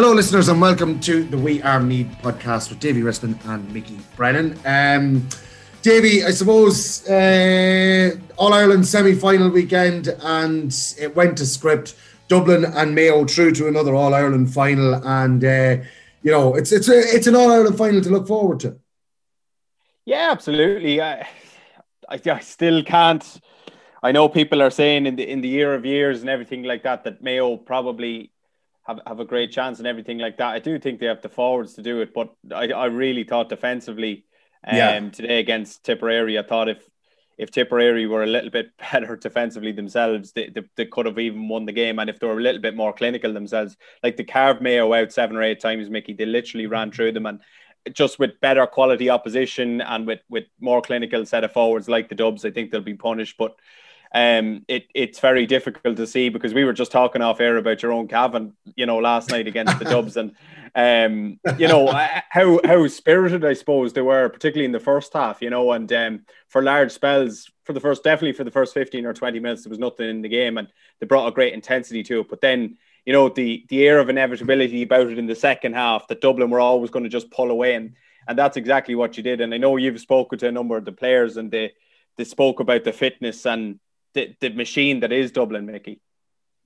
Hello, listeners, and welcome to the We Are Meath podcast with Davy Rispin and Mickey Brennan. Um, Davy, I suppose uh, All Ireland semi final weekend, and it went to script. Dublin and Mayo through to another All Ireland final, and uh, you know it's it's a, it's an All Ireland final to look forward to. Yeah, absolutely. I, I, I still can't. I know people are saying in the in the year of years and everything like that that Mayo probably have, have a great chance and everything like that. I do think they have the forwards to do it, but I, I really thought defensively um, yeah. today against Tipperary, I thought if if Tipperary were a little bit better defensively themselves, they, they, they, could have even won the game. And if they were a little bit more clinical themselves, like the carved Mayo out seven or eight times, Mickey, they literally ran through them. And just with better quality opposition and with, with more clinical set of forwards like the Dubs, I think they'll be punished. But um, it, it's very difficult to see because we were just talking off air about your own Cavan, you know, last night against the Dubs, and um, you know how how spirited I suppose they were, particularly in the first half, you know, and um, for large spells for the first, definitely for the first fifteen or twenty minutes, there was nothing in the game, and they brought a great intensity to it. But then, you know, the the air of inevitability about it in the second half, that Dublin were always going to just pull away, and and that's exactly what you did. And I know you've spoken to a number of the players, and they they spoke about the fitness and the, the machine that is Dublin, Mickey.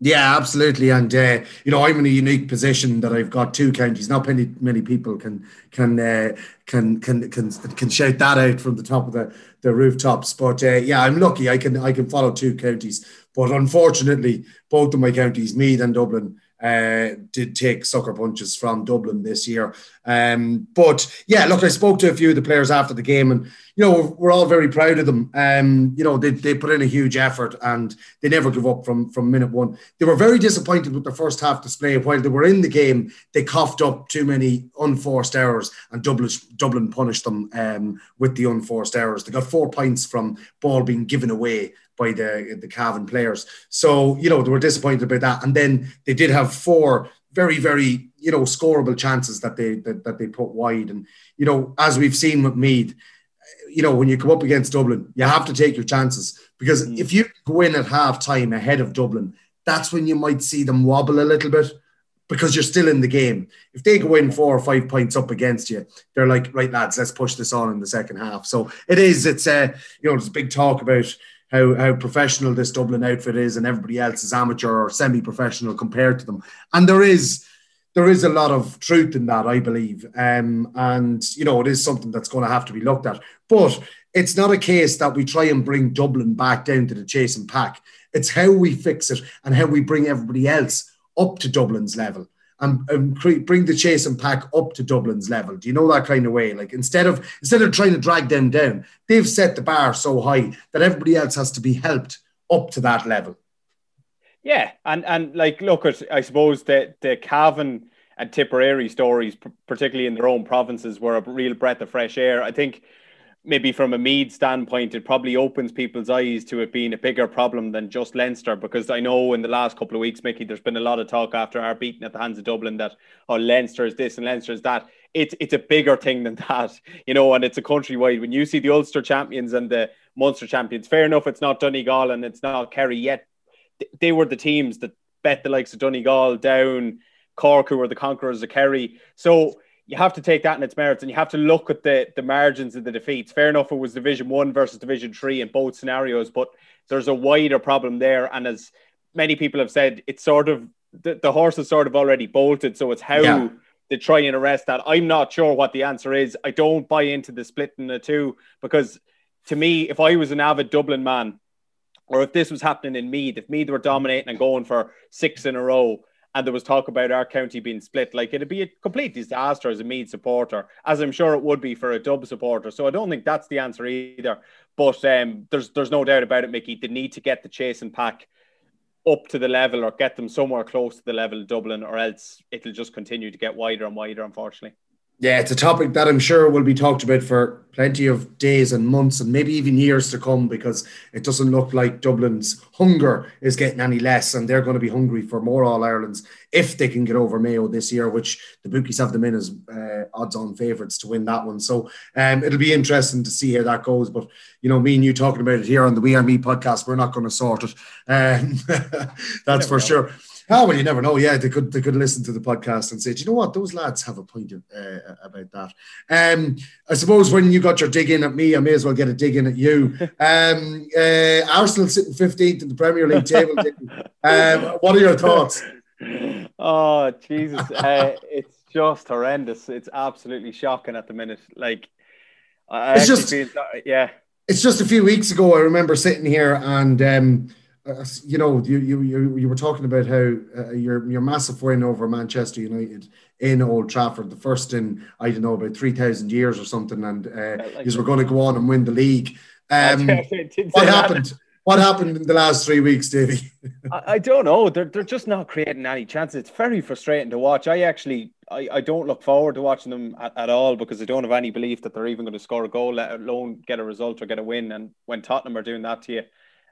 Yeah, absolutely, and uh, you know I'm in a unique position that I've got two counties. Not many many people can can uh, can can can can shout that out from the top of the, the rooftops. But uh, yeah, I'm lucky. I can I can follow two counties. But unfortunately, both of my counties, Meath and Dublin, uh, did take sucker punches from Dublin this year. Um, but yeah, look, I spoke to a few of the players after the game, and you know we're, we're all very proud of them. Um, you know they, they put in a huge effort and they never give up from from minute one. They were very disappointed with the first half display. While they were in the game, they coughed up too many unforced errors, and Dublin Dublin punished them um, with the unforced errors. They got four points from ball being given away by the the Cavan players. So you know they were disappointed about that, and then they did have four very very you know scoreable chances that they that, that they put wide, and you know as we've seen with Meath, you know when you come up against Dublin, you have to take your chances because mm. if you go in at half time ahead of Dublin, that's when you might see them wobble a little bit because you're still in the game. If they go in four or five points up against you, they're like, right, lads, let's push this on in the second half. So it is, it's, uh, you know, there's big talk about how how professional this Dublin outfit is, and everybody else is amateur or semi-professional compared to them. And there is there is a lot of truth in that, I believe. Um, and you know, it is something that's going to have to be looked at. But it's not a case that we try and bring Dublin back down to the chase and pack. It's how we fix it and how we bring everybody else up to Dublin's level and, and bring the chase and pack up to Dublin's level. Do you know that kind of way? Like instead of instead of trying to drag them down, they've set the bar so high that everybody else has to be helped up to that level. Yeah, and and like look I suppose the the Cavan and Tipperary stories, particularly in their own provinces, were a real breath of fresh air. I think maybe from a Meath standpoint, it probably opens people's eyes to it being a bigger problem than just Leinster. Because I know in the last couple of weeks, Mickey, there's been a lot of talk after our beating at the hands of Dublin that oh Leinster is this and Leinster is that. It's it's a bigger thing than that, you know, and it's a countrywide. When you see the Ulster champions and the Munster champions, fair enough, it's not Donegal and it's not Kerry yet. They were the teams that bet the likes of Donegal down. Cork, who were the conquerors of Kerry. So you have to take that in its merits and you have to look at the the margins of the defeats. Fair enough, it was Division One versus Division Three in both scenarios, but there's a wider problem there. And as many people have said, it's sort of the, the horse is sort of already bolted. So it's how yeah. they try and arrest that. I'm not sure what the answer is. I don't buy into the splitting the two because to me, if I was an avid Dublin man, or if this was happening in Meath, if Meath were dominating and going for six in a row, and there was talk about our county being split, like it'd be a complete disaster as a Meath supporter, as I'm sure it would be for a Dub supporter. So I don't think that's the answer either. But um, there's there's no doubt about it, Mickey. The need to get the chasing pack up to the level or get them somewhere close to the level of Dublin, or else it'll just continue to get wider and wider, unfortunately. Yeah, it's a topic that I'm sure will be talked about for plenty of days and months and maybe even years to come because it doesn't look like Dublin's hunger is getting any less and they're going to be hungry for more All Irelands if they can get over Mayo this year, which the bookies have them in as uh, odds on favourites to win that one. So um, it'll be interesting to see how that goes. But, you know, me and you talking about it here on the We Are Meath podcast, we're not going to sort it. Um, that's for know. sure. Oh well, you never know. Yeah, they could they could listen to the podcast and say, Do you know what, those lads have a point of, uh, about that. Um, I suppose when you got your dig in at me, I may as well get a dig in at you. Um, uh, Arsenal sitting fifteenth in the Premier League table. um, what are your thoughts? Oh Jesus, uh, it's just horrendous. It's absolutely shocking at the minute. Like, I it's just feel, yeah. It's just a few weeks ago. I remember sitting here and. Um, uh, you know, you, you you you were talking about how uh, your your massive win over Manchester United in Old Trafford, the first in I don't know about three thousand years or something, and uh, like you were going to go on and win the league. Um, what happened? What happened in the last three weeks, Davy? I, I, don't know. They're they're just not creating any chances. It's very frustrating to watch. I actually I, I don't look forward to watching them at, at all because I don't have any belief that they're even going to score a goal, let alone get a result or get a win. And when Tottenham are doing that to you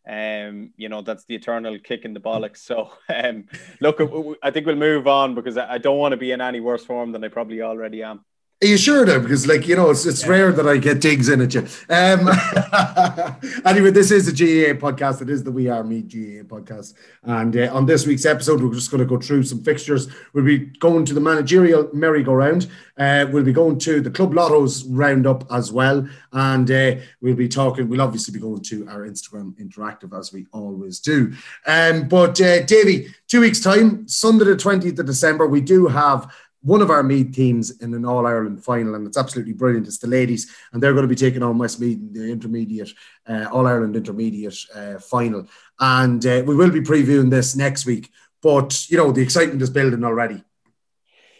um, you know, that's the eternal kick in the bollocks. So, um, look, I think we'll move on because I don't want to be in any worse form than I probably already am. Are you sure though? Because like you know, it's, it's yeah. rare that I get digs in at you. Um, anyway, this is a GAA podcast. It is the We Are Meath GAA podcast, and uh, on this week's episode, we're just going to go through some fixtures. We'll be going to the managerial merry-go-round. Uh, we'll be going to the club lottos roundup as well, and uh, we'll be talking. We'll obviously be going to our Instagram interactive as we always do. Um, but uh, Davy, two weeks time, Sunday the twentieth of December, we do have one of our Meath teams in an All Ireland final, and it's absolutely brilliant. It's the ladies, and they're going to be taking on Westmeath in the intermediate uh, All Ireland intermediate uh, final. And uh, we will be previewing this next week. But you know, the excitement is building already.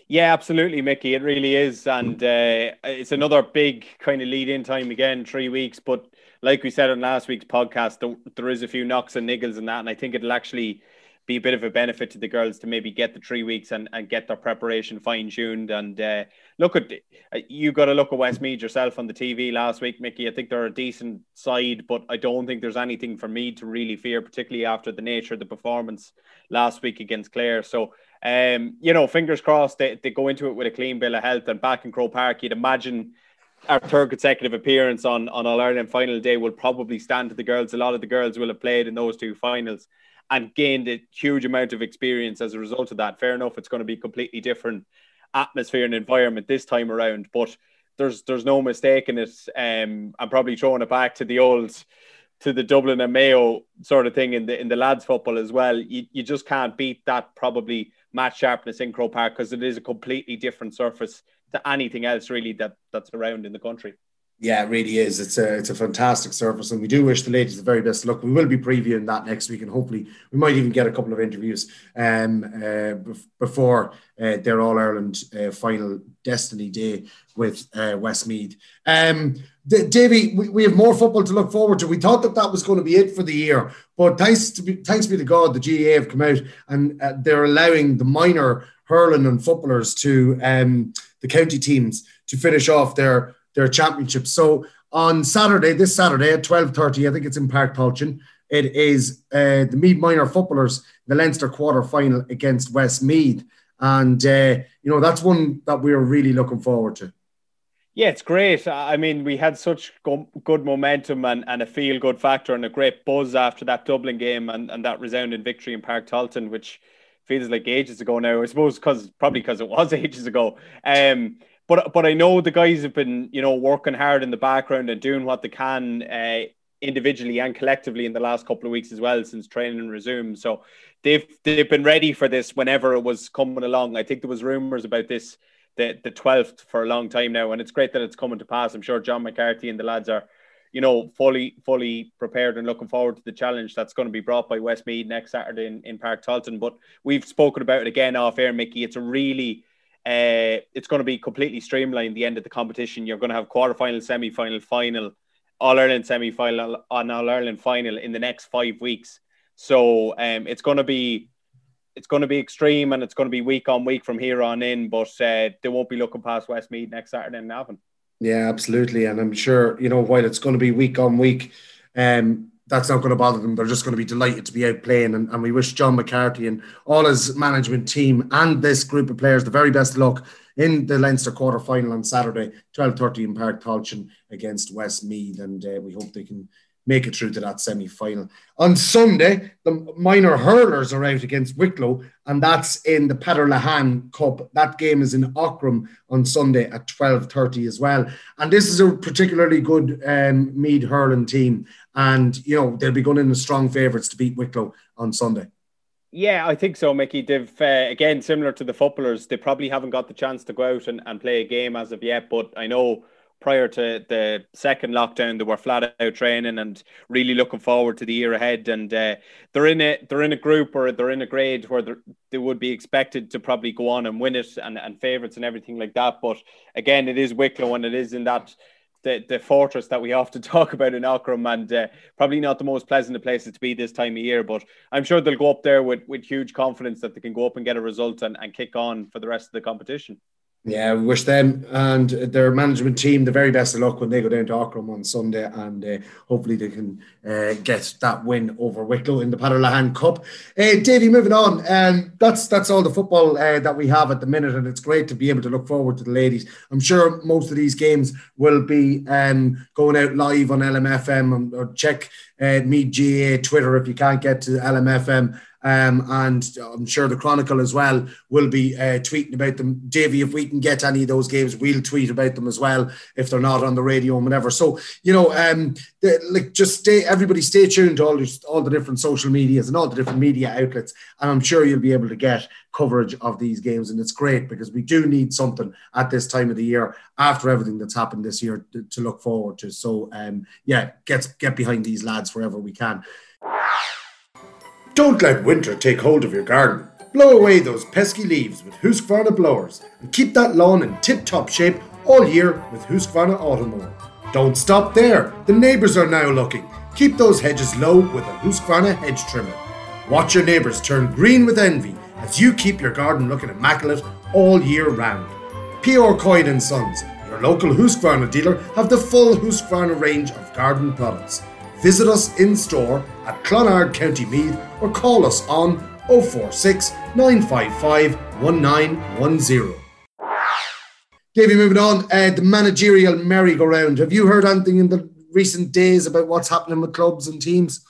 Yeah, absolutely, Mickey. It really is, and uh, it's another big kind of lead-in time again, three weeks. But like we said on last week's podcast, there is a few knocks and niggles in that, and I think it'll actually be a bit of a benefit to the girls to maybe get the three weeks and, and get their preparation fine tuned. And uh, look at you got to look at Westmeath yourself on the TV last week, Mickey. I think they're a decent side, but I don't think there's anything for me to really fear, particularly after the nature of the performance last week against Clare. So, um, you know, fingers crossed they, they go into it with a clean bill of health. And back in Croke Park, you'd imagine our third consecutive appearance on, on All Ireland final day will probably stand to the girls. A lot of the girls will have played in those two finals and gained a huge amount of experience as a result of that. Fair enough, it's going to be completely different atmosphere and environment this time around, but there's there's no mistake in it. Um, I'm probably throwing it back to the old to the Dublin and Mayo sort of thing in the in the lads football as well. You, you just can't beat that probably match sharpness in Croke Park because it is a completely different surface to anything else really that that's around in the country. Yeah, it really is. It's a it's a fantastic service, and we do wish the ladies the very best luck. We will be previewing that next week, and hopefully we might even get a couple of interviews um, uh, before uh, their All Ireland uh, final Destiny Day with uh, Westmeath. Um, D- Davy, we, we have more football to look forward to. We thought that that was going to be it for the year, but thanks to be, thanks be to God, the GAA have come out and uh, they're allowing the minor hurling and footballers to um, the county teams to finish off their their championship. So on Saturday, this Saturday at 12.30, I think it's in Park Tailteann, it is uh, the Meath Minor footballers, the Leinster quarter final against Westmeath. And, uh, you know, that's one that we're really looking forward to. Yeah, it's great. I mean, we had such go- good momentum and, and a feel good factor and a great buzz after that Dublin game and, and that resounding victory in Park Tailteann, which feels like ages ago now. I suppose because probably because it was ages ago. Um, but but I know the guys have been you know working hard in the background and doing what they can uh, individually and collectively in the last couple of weeks as well since training resumed. So they've they've been ready for this whenever it was coming along. I think there was rumours about this the the twelfth for a long time now, and it's great that it's coming to pass. I'm sure John McCarthy and the lads are, you know, fully fully prepared and looking forward to the challenge that's going to be brought by Westmeath next Saturday in, in Páirc Tailteann. But we've spoken about it again off air, Mickey. It's a really uh, it's going to be completely streamlined. The end of the competition, you're going to have quarterfinal, semi-final, final, All Ireland semi-final, and All Ireland final in the next five weeks. So um, it's going to be it's going to be extreme and it's going to be week on week from here on in. But uh, they won't be looking past Westmeath next Saturday in Navan. Yeah, absolutely, and I'm sure you know while it's going to be week on week. Um, that's not going to bother them. They're just going to be delighted to be out playing. And, and we wish John McCarthy and all his management team and this group of players the very best luck in the Leinster quarter final on Saturday, 12.30 in Páirc Tailteann against Westmeath. And uh, we hope they can make it through to that semi final. On Sunday, the minor hurlers are out against Wicklow, and that's in the Peadar Lehane Cup. That game is in Aughrim on Sunday at 12.30 as well. And this is a particularly good um, Meath hurling team. And, you know, they'll be going in as strong favourites to beat Wicklow on Sunday. Yeah, I think so, Mickey. They've uh, again similar to the footballers. They probably haven't got the chance to go out and, and play a game as of yet. But I know prior to the second lockdown, they were flat out training and really looking forward to the year ahead. And uh, they're in a they're in a group or they're in a grade where they would be expected to probably go on and win it and, and favourites and everything like that. But again, it is Wicklow and it is in that. The, the fortress that we often talk about in Aughrim and uh, probably not the most pleasant of places to be this time of year, but I'm sure they'll go up there with, with huge confidence that they can go up and get a result and, and kick on for the rest of the competition. Yeah, we wish them and their management team the very best of luck when they go down to Aughrim on Sunday, and uh, hopefully they can uh, get that win over Wicklow in the Peadar Lehane Cup. Uh, Davy, moving on, um, that's that's all the football uh, that we have at the minute, and it's great to be able to look forward to the ladies. I'm sure most of these games will be um, going out live on LMFM or check uh, Meath GA Twitter if you can't get to LMFM. Um, and I'm sure the Chronicle as well will be uh, tweeting about them. Davy, if we can get any of those games, we'll tweet about them as well if they're not on the radio and whatever. So you know, um, like just stay, everybody stay tuned to all the, all the different social medias and all the different media outlets, and I'm sure you'll be able to get coverage of these games. And it's great because we do need something at this time of the year after everything that's happened this year to, to look forward to. So um, yeah, get get behind these lads wherever we can. Don't let winter take hold of your garden. Blow away those pesky leaves with Husqvarna blowers and keep that lawn in tip-top shape all year with Husqvarna Automower. Don't stop there. The neighbours are now looking. Keep those hedges low with a Husqvarna hedge trimmer. Watch your neighbours turn green with envy as you keep your garden looking immaculate all year round. P.R. Coyne & Sons, your local Husqvarna dealer, have the full Husqvarna range of garden products Visit us in store at Clonard, County Meath, or call us on 046 955 1910. Davy, moving on, uh, the managerial merry-go-round. Have you heard anything in the recent days about what's happening with clubs and teams?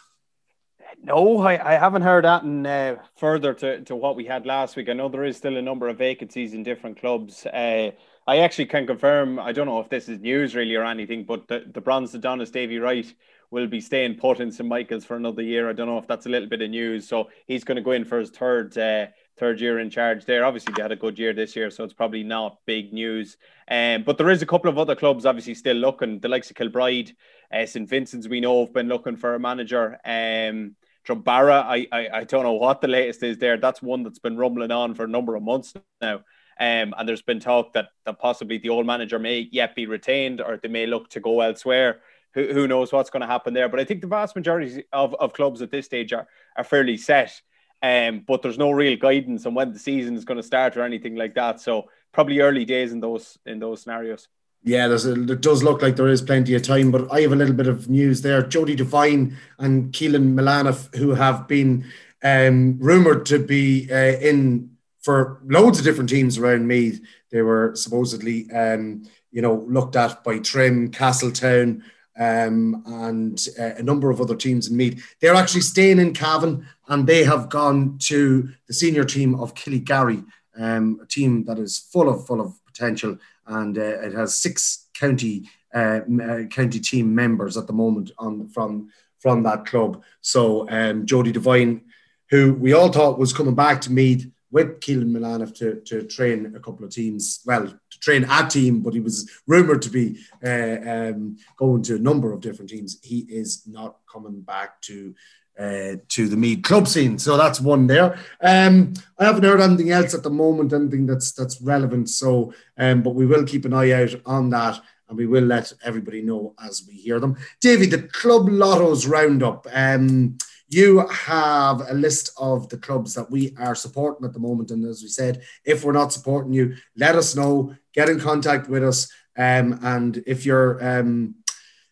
No, I, I haven't heard that and uh, further to, to what we had last week. I know there is still a number of vacancies in different clubs. Uh, I actually can confirm, I don't know if this is news really or anything, but the, the Bronze Adonis Davy Wright will be staying put in St Michael's for another year. I don't know if that's a little bit of news. So he's going to go in for his third uh, third year in charge there. Obviously, they had a good year this year, so it's probably not big news. Um, but there is a couple of other clubs obviously still looking. The likes of Kilbride, uh, St Vincent's, we know have been looking for a manager. Um, Drumbaragh, I, I I don't know what the latest is there. That's one that's been rumbling on for a number of months now. Um, and there's been talk that, that possibly the old manager may yet be retained or they may look to go elsewhere who, who knows what's going to happen there. But I think the vast majority of, of clubs at this stage are, are fairly set. Um, but there's no real guidance on when the season is going to start or anything like that. So probably early days in those in those scenarios. Yeah, there's a, it does look like there is plenty of time, but I have a little bit of news there. Jody Devine and Keelan Milanov, who have been um, rumored to be uh, in for loads of different teams around Meath. They were supposedly, um, you know, looked at by Trim, Castletown, um, and uh, a number of other teams in Meath. They're actually staying in Cavan and they have gone to the senior team of Killygarry, um, a team that is full of full of potential and uh, it has six county uh, uh, county team members at the moment on from from that club. So um, Jody Devine, who we all thought was coming back to Meath with Keelan Milanov to, to train a couple of teams, well, to train a team, but he was rumoured to be uh, um, going to a number of different teams. He is not coming back to uh, to the Meath club scene. So that's one there. Um, I haven't heard anything else at the moment, anything that's that's relevant. So, um, but we will keep an eye out on that and we will let everybody know as we hear them. Davy, the Club Lottos Roundup. Um, you have a list of the clubs that we are supporting at the moment. And as we said, if we're not supporting you, let us know, get in contact with us. Um, and if your um,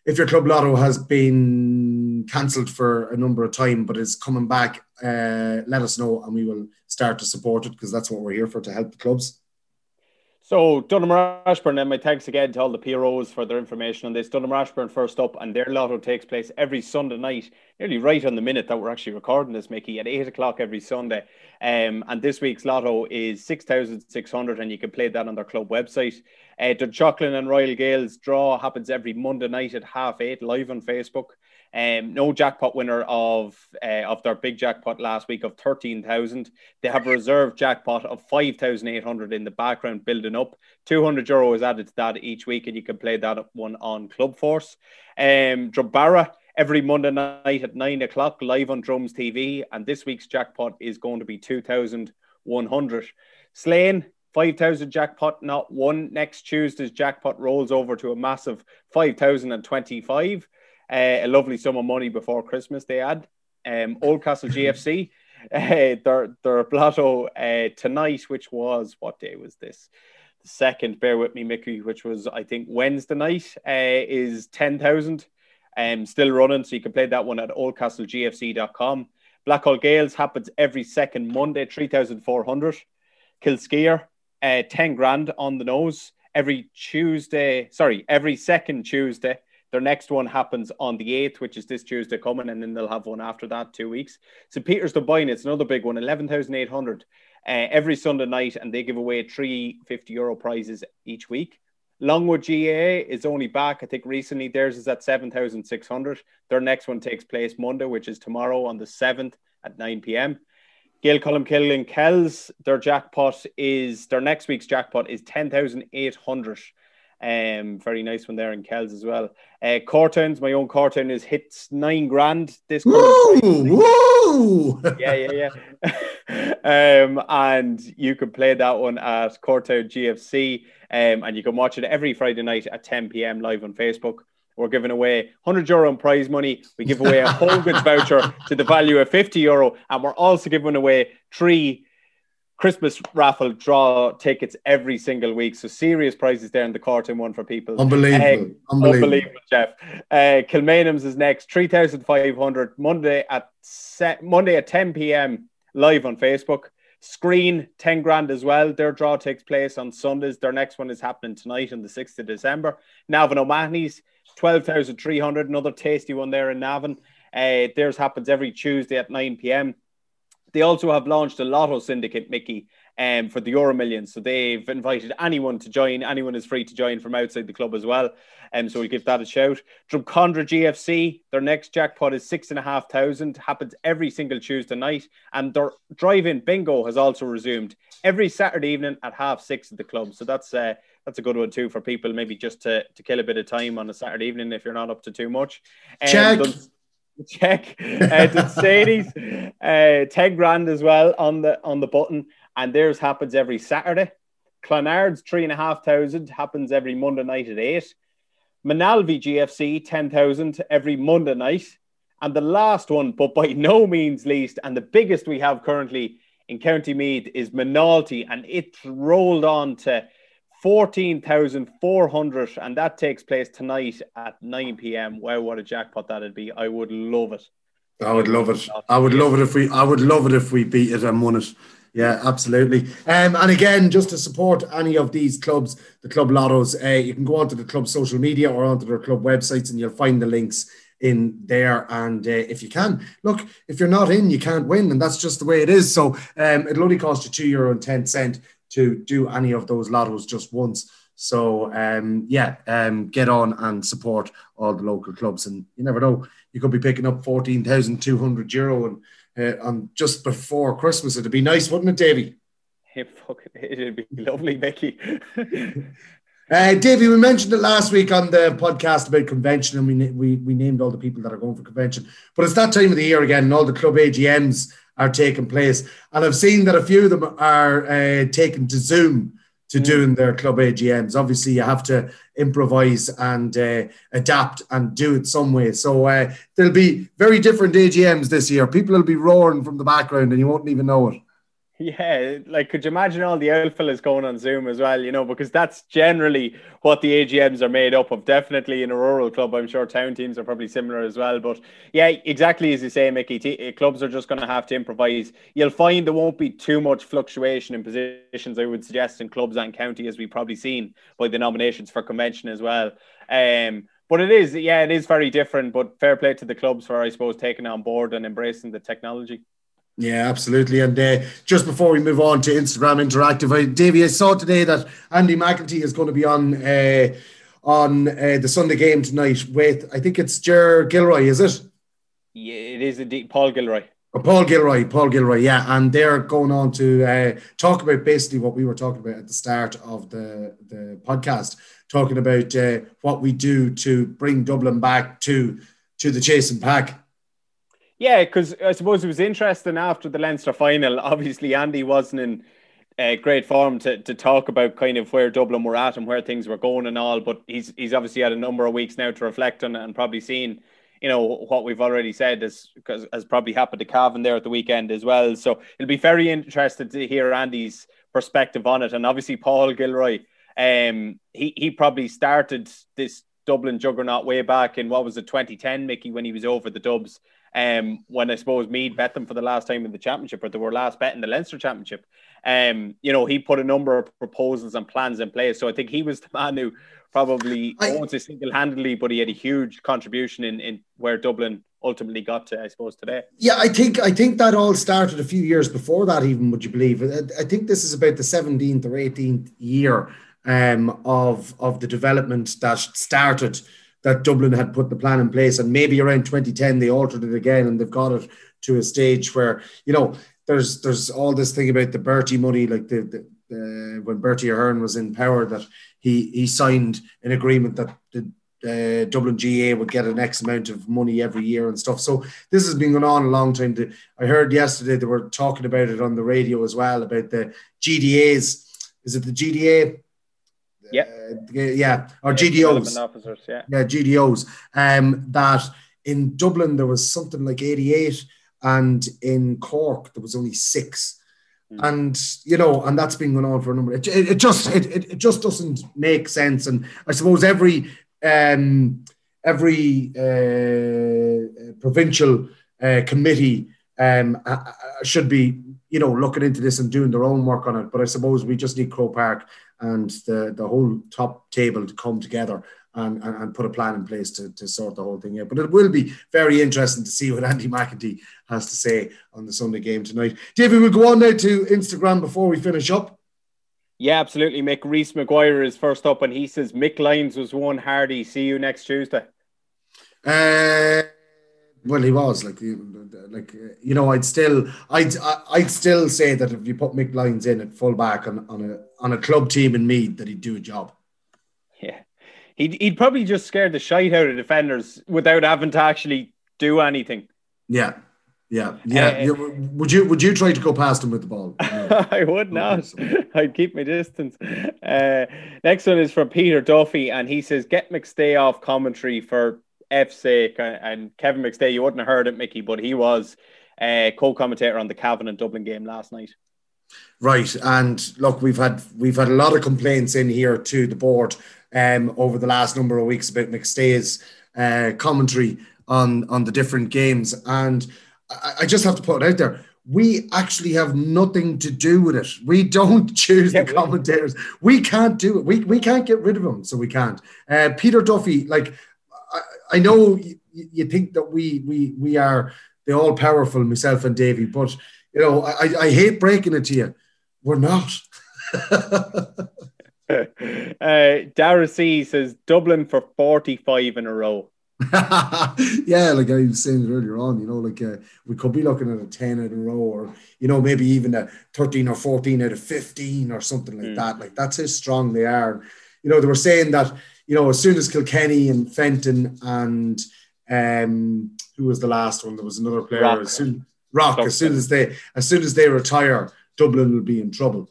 if your club lotto has been cancelled for a number of time but is coming back, uh, let us know and we will start to support it because that's what we're here for to help the clubs. So Donaghmore Ashbourne, and my thanks again to all the PROs for their information on this. Donaghmore Ashbourne first up, and their lotto takes place every Sunday night, nearly right on the minute that we're actually recording this, Mickey, at eight o'clock every Sunday. Um, and this week's lotto is six thousand six hundred, and you can play that on their club website. Uh, Chocolate and Royal Gaels draw happens every Monday night at half eight, live on Facebook. Um, no jackpot winner of uh, of their big jackpot last week of thirteen thousand. They have a reserve jackpot of five thousand eight hundred in the background building up. Two hundred euro is added to that each week, and you can play that one on Club Force. Um, Drumbaragh every Monday night at nine o'clock live on Drums TV, and this week's jackpot is going to be two thousand one hundred. Slane 5,000 jackpot, not one. Next Tuesday's jackpot rolls over to a massive 5,025 uh, a lovely sum of money before Christmas. They had um, Oldcastle GFC. Uh, their their plateau uh, tonight, which was what day was this? The second, bear with me, Mickey, which was I think Wednesday night, uh, is ten thousand. Um, still running, so you can play that one at oldcastlegfc.com. Blackhall Gaels happens every second Monday, 3,400. Kilskyre, uh, 10 grand on the nose. Every Tuesday, sorry, every second Tuesday, their next one happens on the 8th, which is this Tuesday coming, and then they'll have one after that, two weeks. St. Peter's Dublin, it's another big one, 11,800 uh, every Sunday night, and they give away three 50 euro prizes each week. Longwood GA is only back, I think, recently. Theirs is at 7,600. Their next one takes place Monday, which is tomorrow on the 7th at 9 p.m. Gael Colmcille Kells, their jackpot is their next week's jackpot is 10,800. Um, very nice one there in Kells as well. Uh, Cortons, my own Cortown is hits nine grand this. Woo! Woo! yeah, yeah, yeah. um, and you can play that one at Cortown GFC, um, and you can watch it every Friday night at 10 p.m. live on Facebook. We're giving away 100 euro in prize money. We give away a home goods voucher to the value of 50 euro, and we're also giving away three Christmas raffle draw tickets every single week. So serious prizes there in the Cortown one for people. Unbelievable. Uh, unbelievable. unbelievable, Jeff. Uh, Kilmainham's is next, 3,500 Monday at set, Monday at 10 p.m. live on Facebook. Skryne 10 grand as well. Their draw takes place on Sundays. Their next one is happening tonight on the 6th of December. Navan O'Mahony's 12,300. Another tasty one there in Navan. Uh, theirs happens every Tuesday at 9 p.m. They also have launched a lotto syndicate, Mickey, um, for the Euro Millions. So they've invited anyone to join. Anyone is free to join from outside the club as well. Um, so we'll give that a shout. Drumconrath GFC, their next jackpot is six and a half thousand. Happens every single Tuesday night. And their drive-in bingo has also resumed every Saturday evening at half six at the club. So that's uh, that's a good one too for people maybe just to, to kill a bit of time on a Saturday evening if you're not up to too much. Um, Check check. Uh, to Sadie's uh, 10 grand as well on the on the button and theirs happens every Saturday. Clonard's three and a half thousand happens every Monday night at eight. Moynalvey GFC 10,000 every Monday night. And the last one but by no means least and the biggest we have currently in County Meath is Moynalty and it rolled on to 14,400, and that takes place tonight at 9 p.m. Wow, what a jackpot that'd be! I would love it. I would love it. I would love it if we. I would love it if we beat it and won it. Yeah, absolutely. Um, and again, just to support any of these clubs, the club lottos, uh, you can go onto the club social media or onto their club websites, and you'll find the links in there. And uh, if you can, look, if you're not in, you can't win, and that's just the way it is. So um, it'll only cost you two euro and ten cent to do any of those lottos just once. So um, yeah, um, get on and support all the local clubs, and you never know, you could be picking up fourteen thousand two hundred euro and uh, on just before Christmas. It'd be nice, wouldn't it, Davy? It'd be lovely, Mickey. Uh, Davy, we mentioned it last week on the podcast about convention, and we, we we named all the people that are going for convention. But it's that time of the year again, and all the club AGMs are taking place. And I've seen that a few of them are uh, taken to Zoom to mm. doing their club AGMs. Obviously, you have to improvise and uh, adapt and do it some way. So uh, there'll be very different AGMs this year. People will be roaring from the background, and you won't even know it. Yeah, like could you imagine all the old fellas going on Zoom as well, you know, because that's generally what the AGMs are made up of. Definitely in a rural club, I'm sure town teams are probably similar as well. But yeah, exactly as you say, Mickey, t- eh, clubs are just going to have to improvise. You'll find there won't be too much fluctuation in positions, I would suggest, in clubs and county, as we've probably seen by the nominations for convention as well. Um, but it is, yeah, it is very different. But fair play to the clubs for, I suppose, taking on board and embracing the technology. Yeah, absolutely. And uh, just before we move on to Instagram Interactive, I, Davy, I saw today that Andy McEntee is going to be on uh, on uh, the Sunday game tonight with, I think it's Jer Gilroy, is it? Yeah, it is indeed Paul Gilroy. Oh, Paul Gilroy, Paul Gilroy, yeah, and they're going on to uh, talk about basically what we were talking about at the start of the the podcast, talking about uh, what we do to bring Dublin back to to the chase and pack. Yeah, because I suppose it was interesting after the Leinster final. Obviously, Andy wasn't in uh, great form to, to talk about kind of where Dublin were at and where things were going and all. But he's he's obviously had a number of weeks now to reflect on and probably seen, you know, what we've already said has has probably happened to Cavan there at the weekend as well. So it'll be very interested to hear Andy's perspective on it. And obviously, Paul Gilroy, um, he he probably started this Dublin juggernaut way back in what was it 2010, Mickey, when he was over the Dubs um, when I suppose Meath bet them for the last time in the championship, or they were last bet in the Leinster championship. Um, you know, he put a number of proposals and plans in place. So I think he was the man who probably I, owns it single handedly, but he had a huge contribution in, in where Dublin ultimately got to, I suppose, today. Yeah, I think I think that all started a few years before that, even would you believe? I, I think this is about the 17th or 18th year um, of of the development that started that Dublin had put the plan in place. And maybe around 2010, they altered it again and they've got it to a stage where, you know, there's there's all this thing about the Bertie money, like the, the, when Bertie Ahern was in power, that he he signed an agreement that the uh, Dublin GA would get an X amount of money every year and stuff. So this has been going on a long time. To, I heard yesterday they were talking about it on the radio as well about the GDAs. Is it the GDA? Yeah, uh, yeah, or yeah, GDOs, officers, yeah, yeah, GDOs. Um, that in Dublin there was something like eighty-eight, and in Cork there was only six. Mm. And you know, and that's been going on for a number. It, it, it just it, it, just doesn't make sense. And I suppose every um, every uh, provincial uh, committee um, should be you know looking into this and doing their own work on it. But I suppose we just need Croke Park and the, the whole top table to come together and, and, and, put a plan in place to, to sort the whole thing out. But it will be very interesting to see what Andy McEntee has to say on the Sunday game tonight. David, we'll go on now to Instagram before we finish up. Yeah, absolutely. Mick Reese McGuire is first up, and he says Mick Lyons was one hardy. See you next Tuesday. Uh, well, he was like, like you know, I'd still, I'd, I'd still say that if you put Mick Lyons in at fullback on, on a on a club team in Meath, that he'd do a job. Yeah, he'd he'd probably just scared the shite out of defenders without having to actually do anything. Yeah, yeah, yeah. Uh, would you would you try to go past him with the ball? I would not. I'd keep my distance. Uh, next one is from Peter Duffy, and he says, "Get McStay off commentary for F's sake, and Kevin McStay, you wouldn't have heard it, Mickey, but he was uh, co-commentator on the Cavan and Dublin game last night. Right, and look, we've had we've had a lot of complaints in here to the board um, over the last number of weeks about McStay's uh, commentary on on the different games, and I, I, just have to put it out there. We actually have nothing to do with it. We don't choose yeah, the commentators. We can't do it. We, we can't get rid of them, so we can't. Uh, Peter Duffy, like I I know you, you think that we we we are the all powerful, myself and Davy, but you know, I, I hate breaking it to you. We're not. uh, Dara C says Dublin for 45 in a row. yeah, like I was saying earlier on, you know, like uh, we could be looking at a 10 in a row or, you know, maybe even a 13 or 14 out of 15 or something like mm. that. Like that's how strong they are. You know, they were saying that, you know, as soon as Kilkenny and Fenton and um, who was the last one? There was another player. Rock. As soon, Rock. As soon as they, as soon as they retire, Dublin will be in trouble.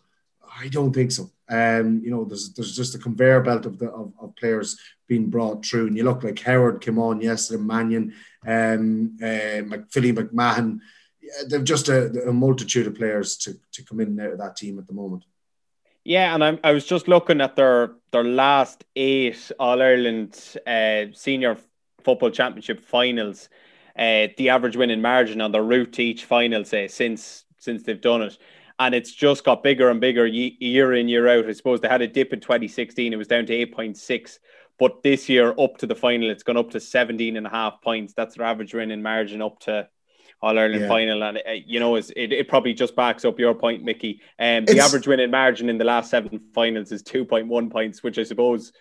I don't think so. Um, you know, there's there's just a conveyor belt of the of, of players being brought through, and you look like Howard came on yesterday, Mannion, um, uh, McPhilly McMahon. They've just a, a, multitude of players to to come in and out of that team at the moment. Yeah, and I'm, I was just looking at their their last eight All Ireland uh, senior football championship finals. Uh, the average winning margin on the route to each final, say since since they've done it and it's just got bigger and bigger year in year out. I suppose they had a dip in 2016; it was down to 8.6, but this year up to the final, it's gone up to 17 and a half points. That's their average winning margin up to All Ireland yeah. final, and uh, you know, it, it probably just backs up your point, Mickey. Um, the average winning margin in the last seven finals is 2.1 points, which I suppose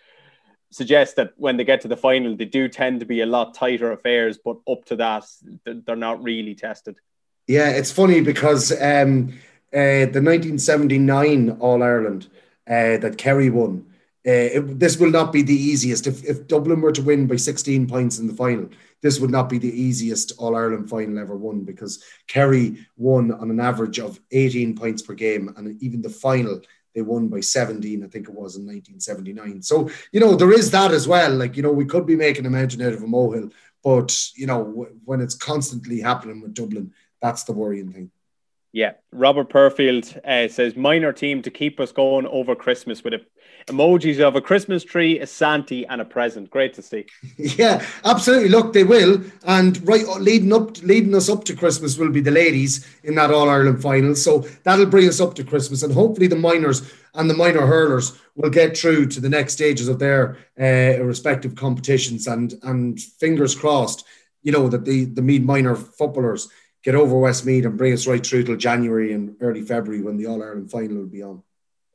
suggests that when they get to the final, they do tend to be a lot tighter affairs, but up to that, they're not really tested. Yeah, it's funny because um, uh, the 1979 All Ireland uh, that Kerry won. Uh, it, this will not be the easiest. If, if Dublin were to win by 16 points in the final, this would not be the easiest All Ireland final ever won because Kerry won on an average of 18 points per game, and even the final they won by 17, I think it was in 1979. So, you know, there is that as well. Like, you know, we could be making a mountain out of a molehill, but, you know, w- when it's constantly happening with Dublin, that's the worrying thing. Yeah, Robert Perfield uh, says minor team to keep us going over Christmas with a, emojis of a Christmas tree, a Santi, and a present. Great to see. Yeah, absolutely. Look, they will, and right leading up, leading us up to Christmas will be the ladies in that All Ireland final. So that'll bring us up to Christmas, and hopefully the minors and the minor hurlers will get through to the next stages of their uh, respective competitions. And and fingers crossed, you know that the the Meath minor footballers get over Westmeath and bring us right through till January and early February when the All Ireland final will be on.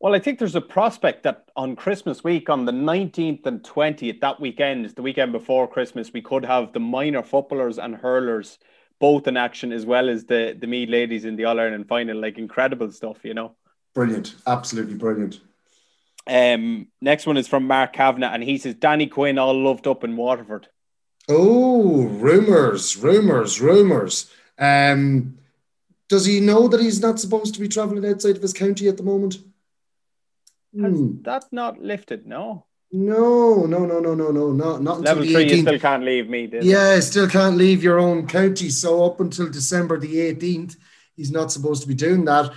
Well, I think there's a prospect that on Christmas week, on the 19th and 20th, that weekend, the weekend before Christmas, we could have the minor footballers and hurlers both in action as well as the, the Meath ladies in the All Ireland final. Like incredible stuff, you know? Brilliant. Absolutely brilliant. Um, next one is from Mark Kavanagh, and he says Danny Quinn all loved up in Waterford. Oh, rumors, rumors, rumors. Um, does he know that he's not supposed to be traveling outside of his county at the moment? Has hmm. that not lifted? No. No, no, no, no, no, no, not not level three. 18th. You still can't leave me. Yeah, still can't leave your own county. So up until December the eighteenth, he's not supposed to be doing that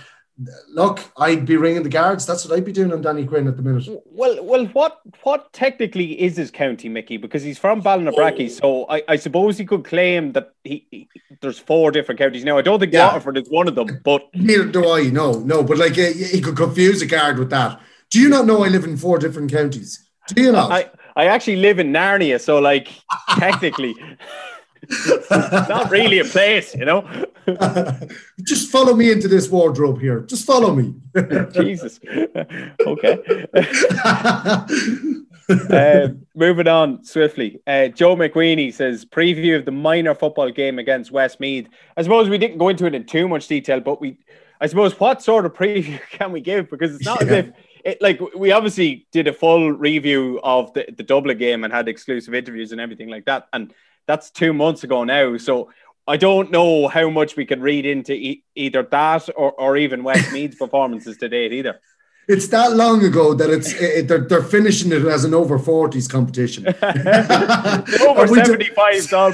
look, I'd be ringing the guards. That's what I'd be doing on Danny Quinn at the minute. Well, well, what what technically is his county, Mickey? Because he's from Ballinabrackey, oh. so I, I suppose he could claim that he, he, there's four different counties. Now, I don't think yeah. Waterford is one of them, but neither do I. No, no, but like he could confuse a guard with that. Do you not know I live in four different counties? Do you not? I, I actually live in Narnia, so like technically. Not really a place, you know. Just follow me into this wardrobe here. Just follow me. Jesus. Okay. uh, moving on swiftly. Uh, Joe McWeeny says preview of the minor football game against Westmeath. I suppose we didn't go into it in too much detail, but we, I suppose, what sort of preview can we give? Because it's not yeah. as if it, like we obviously did a full review of the, the Dublin game and had exclusive interviews and everything like that. And that's two months ago now. So I don't know how much we can read into e- either that or, or even Westmeath's performances to date either. It's that long ago that it's it, they're, they're finishing it as an over 40s competition. over 75 all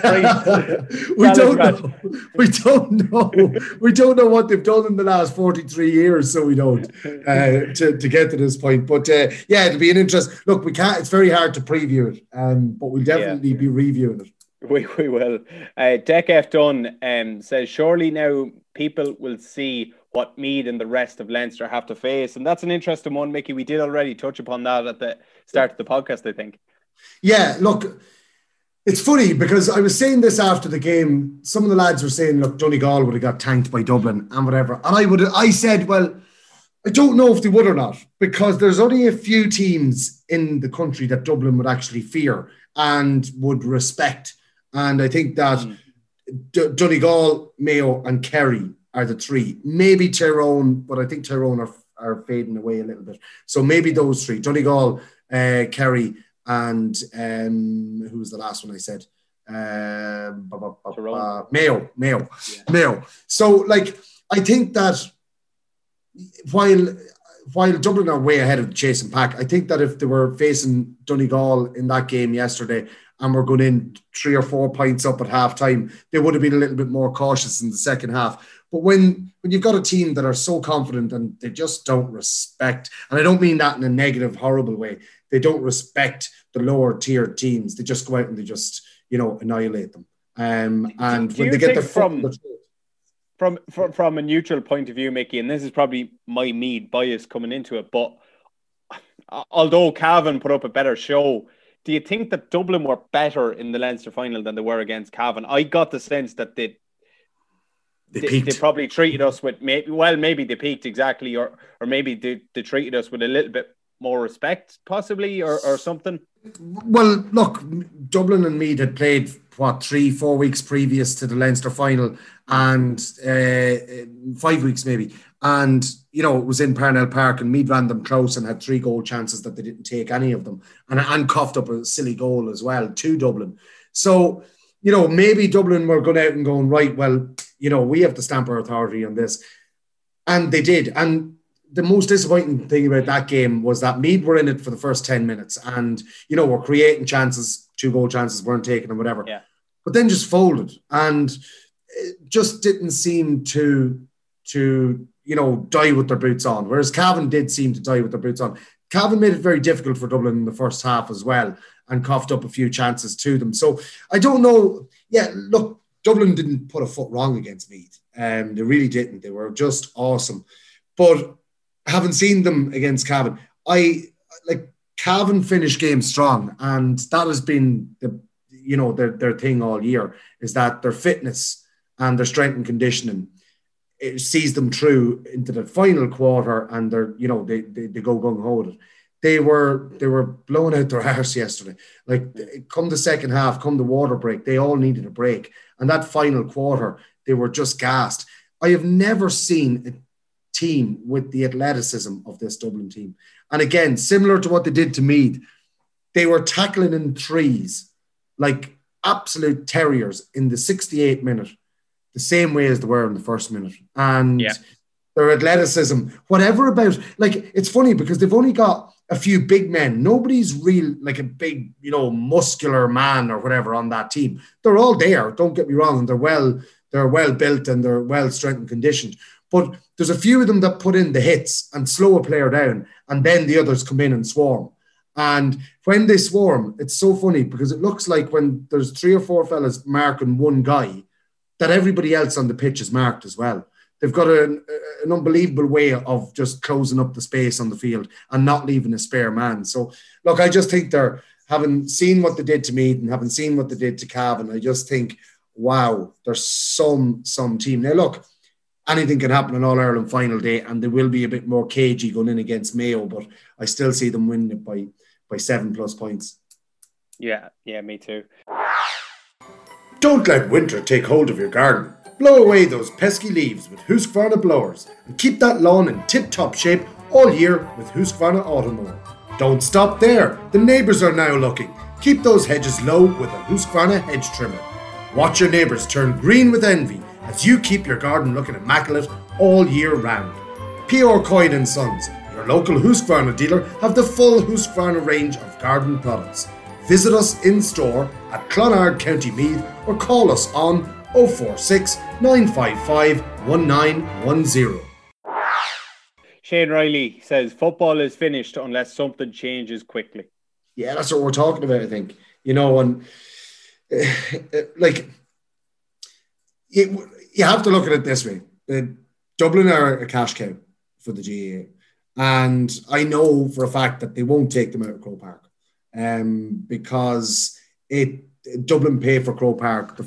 we don't know. We don't know. We don't know what they've done in the last 43 years, so we don't uh, to, to get to this point. But uh, yeah, it'll be an interest. Look, we can't. It's very hard to preview it, um, but we'll definitely yeah. be reviewing it. We, we will. Uh, Deck F. Dunn um, says, surely now people will see what Meath and the rest of Leinster have to face. And that's an interesting one, Mickey. We did already touch upon that at the start of the podcast, I think. Yeah, look, it's funny because I was saying this after the game. Some of the lads were saying, look, Donegal would have got tanked by Dublin and whatever. And I would I said, well, I don't know if they would or not because there's only a few teams in the country that Dublin would actually fear and would respect. And I think that mm. D- Donegal, Mayo, and Kerry are the three. Maybe Tyrone, but I think Tyrone are, are fading away a little bit. So maybe those three Donegal, uh, Kerry, and um, who was the last one I said? Um, Mayo, Mayo, yeah. Mayo. So, like, I think that while while Dublin are way ahead of the chasing pack, I think that if they were facing Donegal in that game yesterday and were going in three or four points up at half time, they would have been a little bit more cautious in the second half. But when when you've got a team that are so confident and they just don't respect, and I don't mean that in a negative, horrible way, they don't respect the lower tier teams. They just go out and they just you know annihilate them. Um, and do, do when they get the from from, from from a neutral point of view, Mickey, and this is probably my Meath bias coming into it, but although Cavan put up a better show, do you think that Dublin were better in the Leinster final than they were against Cavan? I got the sense that they they, they, they, probably treated us with maybe well maybe they peaked exactly or or maybe they, they treated us with a little bit more respect possibly or, or something. Well look dublin and meath had played what three four weeks previous to the leinster final and uh, five weeks maybe and you know it was in parnell park and Meath ran them close and had three goal chances that they didn't take any of them and, and coughed up a silly goal as well to dublin so you know, maybe Dublin were going out and going, right, well, you know, we have the stamp our authority on this. And they did. And the most disappointing thing about that game was that Meath were in it for the first 10 minutes and, you know, were creating chances, two goal chances weren't taken and whatever. Yeah. But then just folded and it just didn't seem to, to, you know, die with their boots on. Whereas Cavan did seem to die with their boots on. Cavan made it very difficult for Dublin in the first half as well and coughed up a few chances to them. So I don't know. Yeah, look, Dublin didn't put a foot wrong against Meath. Um, they really didn't. They were just awesome. But having seen them against Cavan, I like Cavan finished games strong, and that has been the you know their their thing all year is that their fitness and their strength and conditioning it sees them through into the final quarter, and they're you know they they, they go gung ho they were they were blowing out their arse yesterday. Like come the second half, come the water break, they all needed a break. And that final quarter, they were just gassed. I have never seen a team with the athleticism of this Dublin team. And again, similar to what they did to Meath, they were tackling in threes like absolute terriers in the 68 minute, the same way as they were in the first minute. And yeah. their athleticism, whatever about like it's funny because they've only got a few big men. Nobody's real like a big, you know, muscular man or whatever on that team. They're all there. Don't get me wrong, and they're well, they're well built and they're well strengthened, conditioned. But there's a few of them that put in the hits and slow a player down, and then the others come in and swarm. And when they swarm, it's so funny because it looks like when there's three or four fellas marking one guy, that everybody else on the pitch is marked as well they've got an, an unbelievable way of just closing up the space on the field and not leaving a spare man. So, look, I just think they're having seen what they did to Meath and having seen what they did to Cavan. I just think, wow, there's some some team now. Look, anything can happen on All Ireland final day, and they will be a bit more cagey going in against Mayo, but I still see them winning it by by seven plus points. Yeah, yeah, me too. Don't let winter take hold of your garden. Blow away those pesky leaves with Husqvarna blowers and keep that lawn in tip top shape all year with Husqvarna Automower. Don't stop there, the neighbours are now looking. Keep those hedges low with a Husqvarna hedge trimmer. Watch your neighbours turn green with envy as you keep your garden looking immaculate all year round. P.R. Coyne and Sons, your local Husqvarna dealer, have the full Husqvarna range of garden products. Visit us in store at Clonard, County Meath, or call us on 046 955 1910. Shane Riley says football is finished unless something changes quickly. Yeah, that's what we're talking about, I think. You know, and eh, eh, like you, you have to look at it this way. The Dublin are a cash cow for the GAA. And I know for a fact that they won't take them out of Croke Park um, because it Dublin pay for Croke Park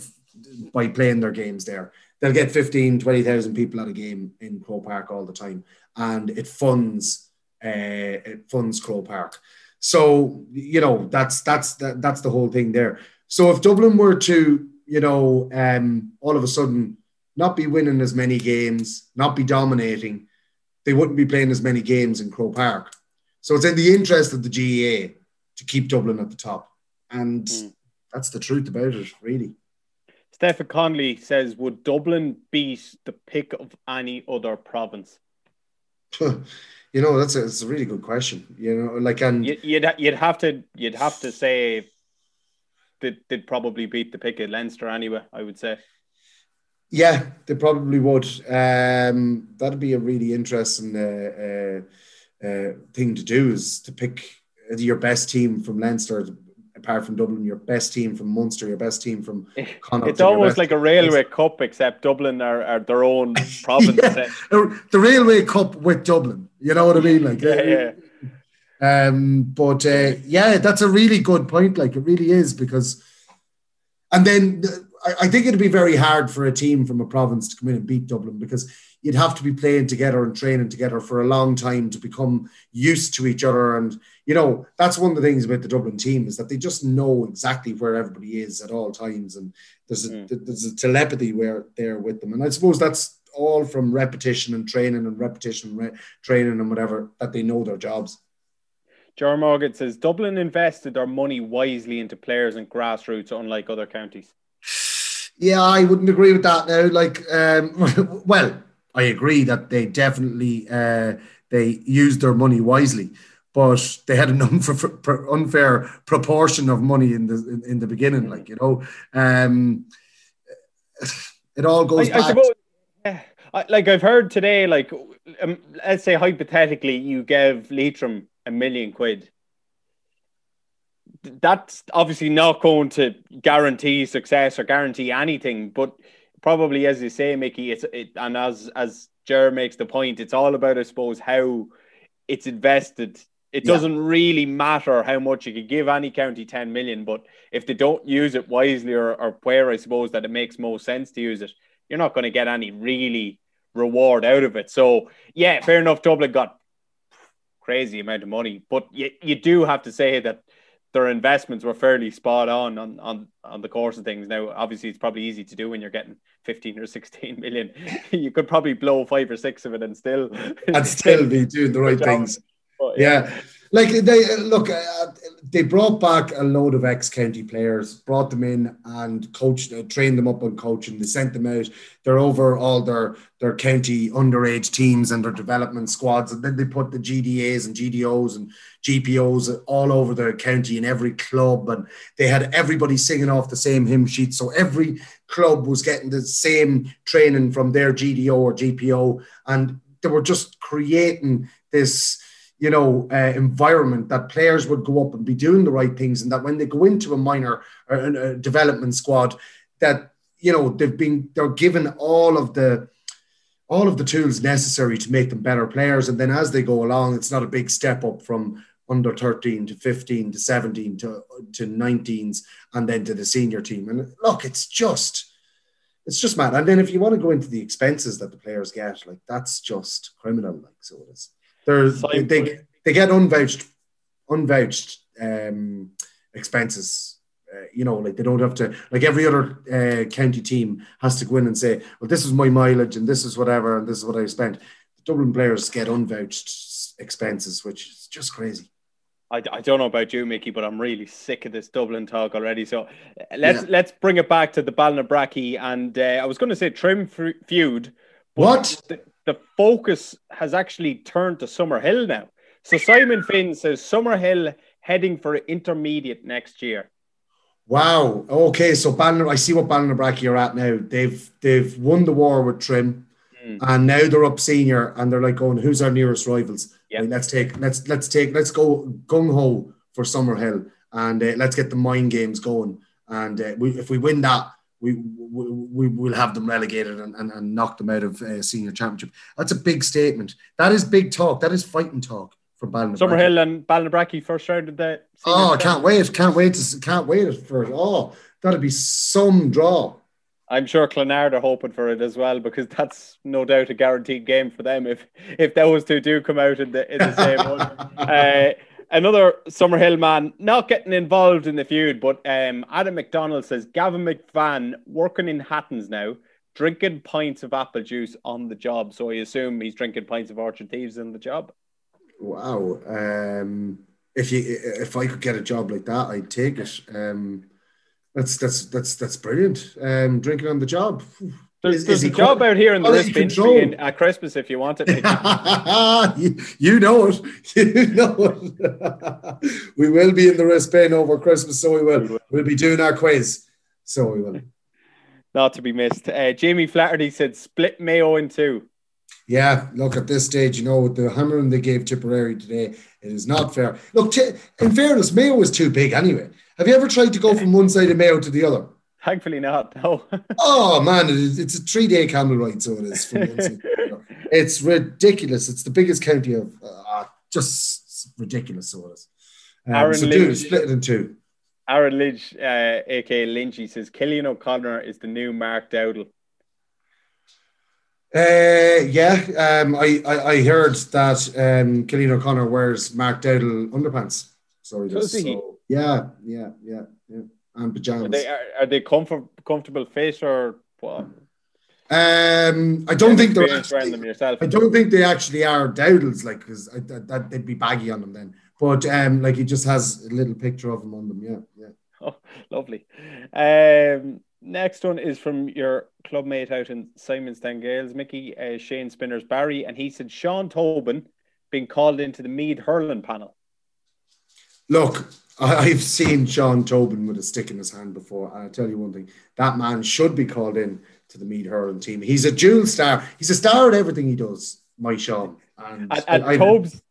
by playing their games there. They'll get 15, 20,000 people at a game in Croke Park all the time. and it funds uh, it funds Croke Park. So you know that's that's that, that's the whole thing there. So if Dublin were to you know um, all of a sudden not be winning as many games, not be dominating, they wouldn't be playing as many games in Croke Park. So it's in the interest of the GAA to keep Dublin at the top, and mm. that's the truth about it, really. Stephen Conley says, "Would Dublin beat the pick of any other province?" you know, that's a, that's a really good question. You know, like and you'd you'd have to you'd have to say that they'd probably beat the pick of Leinster anyway. I would say. Yeah, they probably would. Um, that'd be a really interesting uh, uh, uh, thing to do is to pick your best team from Leinster apart from Dublin, your best team from Munster, your best team from Connacht. It's almost like a railway cup, except Dublin are, are their own province. yeah, the railway cup with Dublin. You know what I mean? Like, yeah, yeah. Um, but uh, yeah, that's a really good point. Like, it really is because, and then I, I think it'd be very hard for a team from a province to come in and beat Dublin because you'd have to be playing together and training together for a long time to become used to each other and you know, that's one of the things about the Dublin team is that they just know exactly where everybody is at all times, and there's a mm. there's a telepathy where they're with them, and I suppose that's all from repetition and training and repetition, re- training and whatever that they know their jobs. Jer Morgan says Dublin invested their money wisely into players and grassroots, unlike other counties. Yeah, I wouldn't agree with that now. Like, um, well, I agree that they definitely uh, they used their money wisely but they had an unfair, unfair proportion of money in the in, in the beginning. Like you know, um, it all goes I, back. I suppose, yeah. like I've heard today, like um, let's say hypothetically, you give Leitrim a million quid. That's obviously not going to guarantee success or guarantee anything, but probably, as you say, Mickey, it's it, and as as Jer makes the point, it's all about, I suppose, how it's invested it doesn't really matter how much you could give any county 10 million, but if they don't use it wisely or, or where I suppose that it makes most sense to use it, you're not going to get any really reward out of it. So, yeah, fair enough. Dublin got crazy amount of money, but you, you do have to say that their investments were fairly spot on, on on on the course of things. Now, obviously, it's probably easy to do when you're getting 15 or 16 million. you could probably blow five or six of it and still and still be doing the right things. But, yeah. yeah. Like they look, uh, they brought back a load of ex-county players, brought them in and coached, uh, trained them up on coaching. They sent them out. They're over all their their county underage teams and their development squads, and then they put the GDAs and GDOs and GPOs all over the county in every club, and they had everybody singing off the same hymn sheet. So every club was getting the same training from their GDO or GPO, and they were just creating this you know, uh, environment that players would go up and be doing the right things, and that when they go into a minor or a development squad, that you know they've been they're given all of the all of the tools necessary to make them better players, and then as they go along, it's not a big step up from under 13 to 15 to 17 to to 19s and then to the senior team. And look it's just it's just mad. And then if you want to go into the expenses that the players get like that's just criminal like so it is they're, they, they, they get unvouched, unvouched um, expenses. Uh, you know, like they don't have to, like every other uh, county team has to go in and say, well, this is my mileage and this is whatever and this is what I spent. The Dublin players get unvouched expenses, which is just crazy. I, I don't know about you, Mickey, but I'm really sick of this Dublin talk already. So uh, let's yeah. let's bring it back to the Ballinabrackey and uh, I was going to say Trim feud. What? The, the focus has actually turned to Summerhill now. So Simon Finn says Summerhill heading for intermediate next year. Wow. Okay, so Ballina, I see what Banner Ballinabrackey are at now. They've they've won the war with Trim, mm. and now they're up senior, and they're like going, "Who's our nearest rivals? Yeah. Right, let's take let's let's take let's go gung ho for Summerhill, and uh, let's get the mind games going. And uh, we, if we win that, we, we, will have them relegated and, and, and knock them out of uh, senior championship. That's a big statement. That is big talk. That is fighting talk for Ballinabrackey. Summerhill and Ballinabrackey first round of the. Oh, I can't wait! Can't wait to can't wait for it. Oh, that'd be some draw. I'm sure Clonard are hoping for it as well because that's no doubt a guaranteed game for them if if those two do come out in the in the same one. Uh, another Summerhill man not getting involved in the feud, but um, Adam McDonald says Gavin McVan working in Hattons now, drinking pints of apple juice on the job. So I assume he's drinking pints of Orchard Thieves on the job. Wow. Um, if you if I could get a job like that, I'd take it. Um, that's that's that's that's brilliant. Um, drinking on the job. There's, is, there's is a job out here in the wrist industry at Christmas if you want it. you, you know it. You know it. we will be in the wrist bin over Christmas, so we will. We will. We'll be doing our quiz, so we will. Not to be missed. Uh, Jamie Flaherty said split Mayo in two. Yeah, look at this stage, you know, the hammering they gave Tipperary today, it is not fair. Look, in fairness, Mayo is too big anyway. Have you ever tried to go from one side of Mayo to the other? Thankfully not. No. oh man, it's a three-day camel ride, so it is. it's ridiculous. It's the biggest county of uh, just ridiculous. So it is. Um, Aaron so Lynch, split it in two. Aaron Lynch, uh, aka Lynchy, says Killian O'Connor is the new Mark Dowdall. Uh, yeah, um, I, I, I heard that um, Killian O'Connor wears Mark Dowdall underpants. So he does. So, yeah, yeah, yeah, yeah, and pajamas. Are they, are, are they comfort, comfortable fit or what? Um, I don't think they're. Actually, them yourself. I don't think they actually are Dowdles, like because that, that they'd be baggy on them then. But um, like he just has a little picture of him on them. Yeah, yeah. Oh, lovely. Um, next one is from your clubmate out in Simonstown Gaels, Mickey uh, Shane Spinners Barry, and he said Sean Tobin being called into the Meath hurling panel. Look, I've seen Sean Tobin with a stick in his hand before. And I tell you one thing, that man should be called in to the Meath hurling team. He's a dual star. He's a star at everything he does, my Sean. And, and, and Tobes,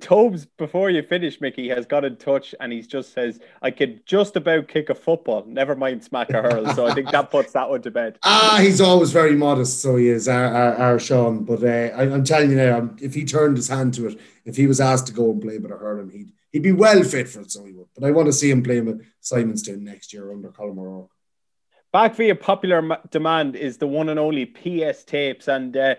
Tobes, before you finish, Mickey has got in touch and he just says, I could just about kick a football, never mind smack a hurl. so I think that puts that one to bed. Ah, he's always very modest, so he is, our, our, our Sean. But uh, I, am telling you now, if he turned his hand to it, if he was asked to go and play with a hurling, he'd, he'd be well fit for it, so he would. But I want to see him playing with Simonstown next year under Colm O'Rourke. Back via popular demand is the one and only PS tapes, and uh,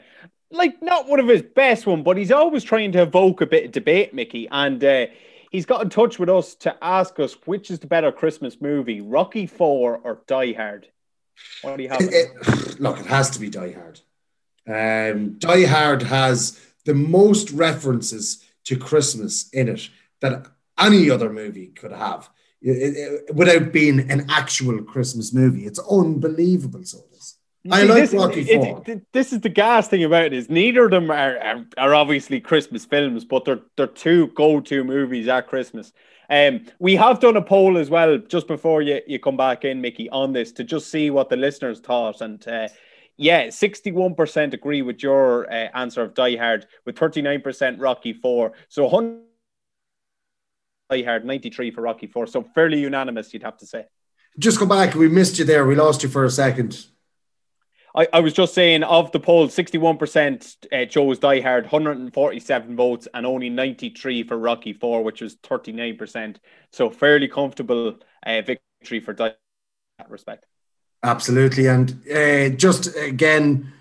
like not one of his best one, but he's always trying to evoke a bit of debate, Mickey. And uh, he's got in touch with us to ask us which is the better Christmas movie, Rocky Four or Die Hard. What do you have? It, it, look, it has to be Die Hard. Um, Die Hard has the most references to Christmas in it that any other movie could have, it, without being an actual Christmas movie. It's unbelievable. So I like this, Rocky Four. This is the gas thing about it is neither of them are, are, are obviously Christmas films, but they're they're two go to movies at Christmas. Um, we have done a poll as well just before you, you come back in, Mickey, on this to just see what the listeners thought. And uh, yeah, 61% agree with your uh, answer of Die Hard, with 39% Rocky 4. So 100 Die Hard, 93 for Rocky 4. So fairly unanimous, you'd have to say. Just go back. We missed you there. We lost you for a second. I, I was just saying of the poll, 61% uh, chose Die Hard, 147 votes, and only 93 for Rocky 4, which was 39%. So fairly comfortable uh, victory for Die in that respect. Absolutely. And uh, just again,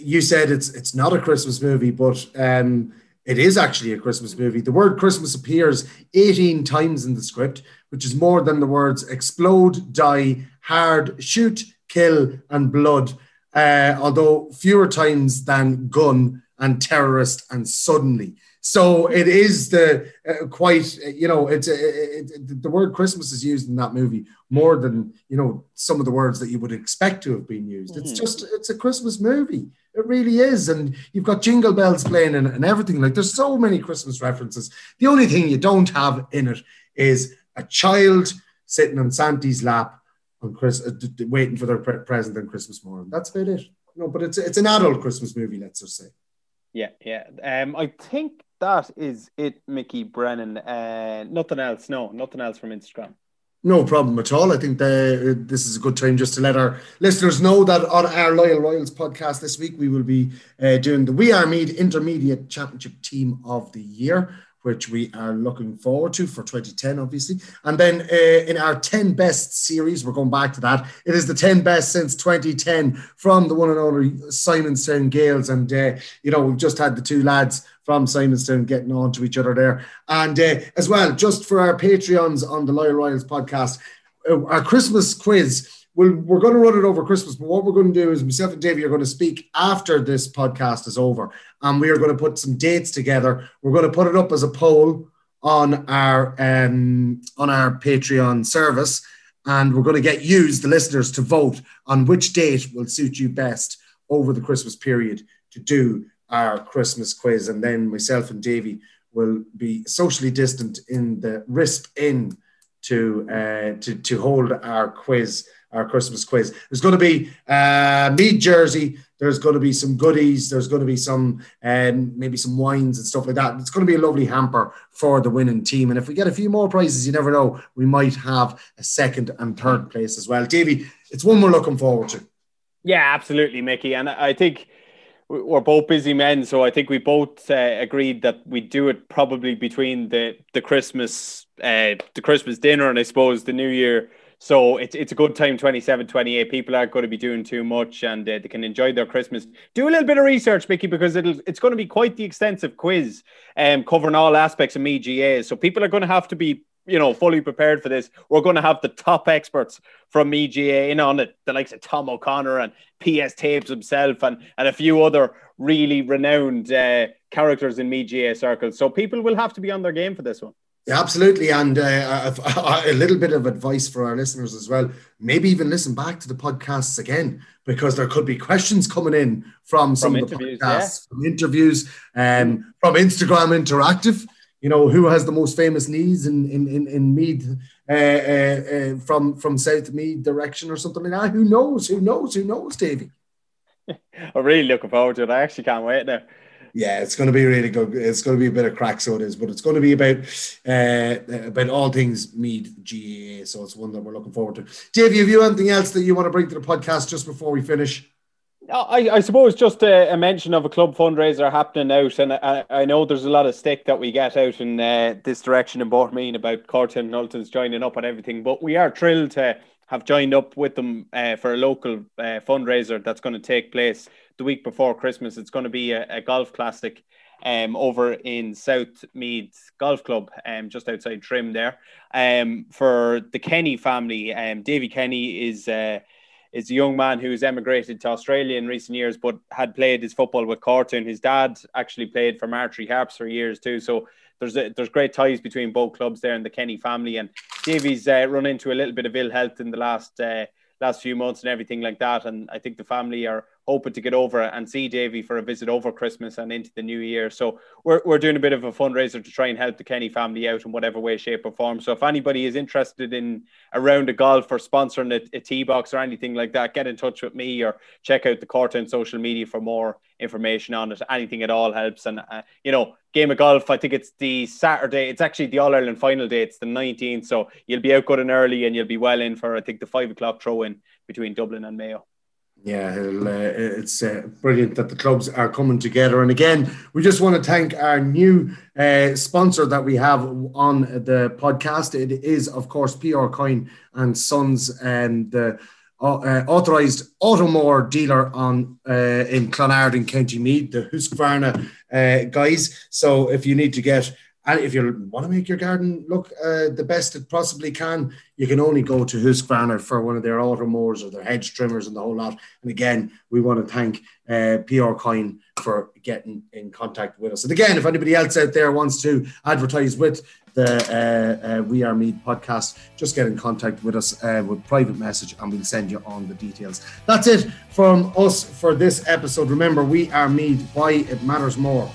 you said it's it's not a Christmas movie, but um, it is actually a Christmas movie. The word Christmas appears 18 times in the script, which is more than the words explode, die, hard, shoot, kill, and blood uh, although fewer times than gun and terrorist and suddenly. So it is the uh, quite you know it's uh, it, it, the word Christmas is used in that movie more than you know some of the words that you would expect to have been used. It's hmm. just it's a Christmas movie. It really is, and you've got jingle bells playing and, and everything. Like there's so many Christmas references. The only thing you don't have in it is a child sitting on Santa's lap on Chris, uh, d- d- waiting for their pre- present on Christmas morning. That's about it. No, but it's it's an adult Christmas movie. Let's just say. Yeah, yeah. Um, I think that is it, Mickey Brennan. Uh, nothing else. No, nothing else from Instagram. No problem at all. I think the, this is a good time just to let our listeners know that on our Loyal Royals podcast this week, we will be uh, doing the We Are Meath Intermediate Championship Team of the Year which we are looking forward to for 2010, obviously. And then uh, in our 10 best series, we're going back to that. It is the 10 best since 2010 from the one and only Simonstown Gaels. And, uh, you know, we've just had the two lads from Simonstown getting on to each other there. And uh, as well, just for our Patreons on the Loyal Royals podcast, uh, our Christmas quiz. We'll, we're going to run it over Christmas, but what we're going to do is myself and Davey are going to speak after this podcast is over, and we are going to put some dates together. We're going to put it up as a poll on our um, on our Patreon service, and we're going to get you, the listeners, to vote on which date will suit you best over the Christmas period to do our Christmas quiz, and then myself and Davey will be socially distant in the RISP Inn to uh, to to hold our quiz, our Christmas quiz. There's going to be uh, Meath jersey. There's going to be some goodies. There's going to be some um, maybe some wines and stuff like that. It's going to be a lovely hamper for the winning team. And if we get a few more prizes, you never know, we might have a second and third place as well. Davey, it's one we're looking forward to. Yeah, absolutely, Mickey. And I think we're both busy men, so I think we both uh, agreed that we do it probably between the the Christmas uh, the Christmas dinner and I suppose the New Year. So it's it's a good time, 27, 28. People aren't going to be doing too much and uh, they can enjoy their Christmas. Do a little bit of research, Mickey, because it'll it's going to be quite the extensive quiz um, covering all aspects of me GA. So people are going to have to be you know, fully prepared for this. We're going to have the top experts from EGA in on it, the likes of Tom O'Connor and PS Tapes himself, and and a few other really renowned uh, characters in EGA circles. So people will have to be on their game for this one. Yeah, absolutely. And uh, a little bit of advice for our listeners as well. Maybe even listen back to the podcasts again because there could be questions coming in from some from of the podcasts, yeah. from interviews, um, from Instagram Interactive you know, who has the most famous knees in in in, in Meath uh, uh, uh, from from South Meath direction or something like that? Who knows? Who knows? Who knows, Davey? I'm really looking forward to it. I actually can't wait now. Yeah, it's going to be really good. It's going to be a bit of crack, so it is. But it's going to be about uh, about all things Meath GAA. So it's one that we're looking forward to. Davey, have you anything else that you want to bring to the podcast just before we finish? I, I suppose just a, a, mention of a club fundraiser happening out, and I, I, know there's a lot of stick that we get out in uh, this direction in Bohermeen about Cortown Knowlton's joining up and everything, but we are thrilled to have joined up with them uh, for a local uh, fundraiser that's going to take place the week before Christmas. It's going to be a, a golf classic um, over in South Meath Golf Club, um, just outside Trim there, um, for the Kenny family. Um, Davy Kenny is. Uh, is a young man who's emigrated to Australia in recent years, but had played his football with Cortown. His dad actually played for Martry Harps for years too. So there's a, there's great ties between both clubs there and the Kenny family. And Davy's uh, run into a little bit of ill health in the last uh, last few months and everything like that. And I think the family are hoping to get over and see Davy for a visit over Christmas and into the new year. So we're, we're doing a bit of a fundraiser to try and help the Kenny family out in whatever way, shape, or form. So if anybody is interested in a round of golf or sponsoring a, a tee box or anything like that, get in touch with me or check out the Cortown social media for more information on it. Anything at all helps. And, uh, you know, game of golf, I think it's the Saturday. It's actually the All Ireland final day. It's the 19th. So you'll be out good and early and you'll be well in for, I think, the five o'clock throw in between Dublin and Mayo. Yeah, uh, it's uh, brilliant that the clubs are coming together. And again, we just want to thank our new uh, sponsor that we have on the podcast. It is, of course, PR Coyne and Sons, and the uh, uh, authorised Automower dealer on uh, in Clonard in County Meath, the Husqvarna guys. So if you need to get and if you want to make your garden look uh, the best it possibly can, you can only go to Husqvarna for one of their auto mowers or their hedge trimmers and the whole lot. And again, we want to thank uh, PR Coyne for getting in contact with us. And again, if anybody else out there wants to advertise with the uh, uh, We Are Meath podcast, just get in contact with us uh, with private message and we'll send you on the details. That's it from us for this episode. Remember, We Are Meath, why it matters more.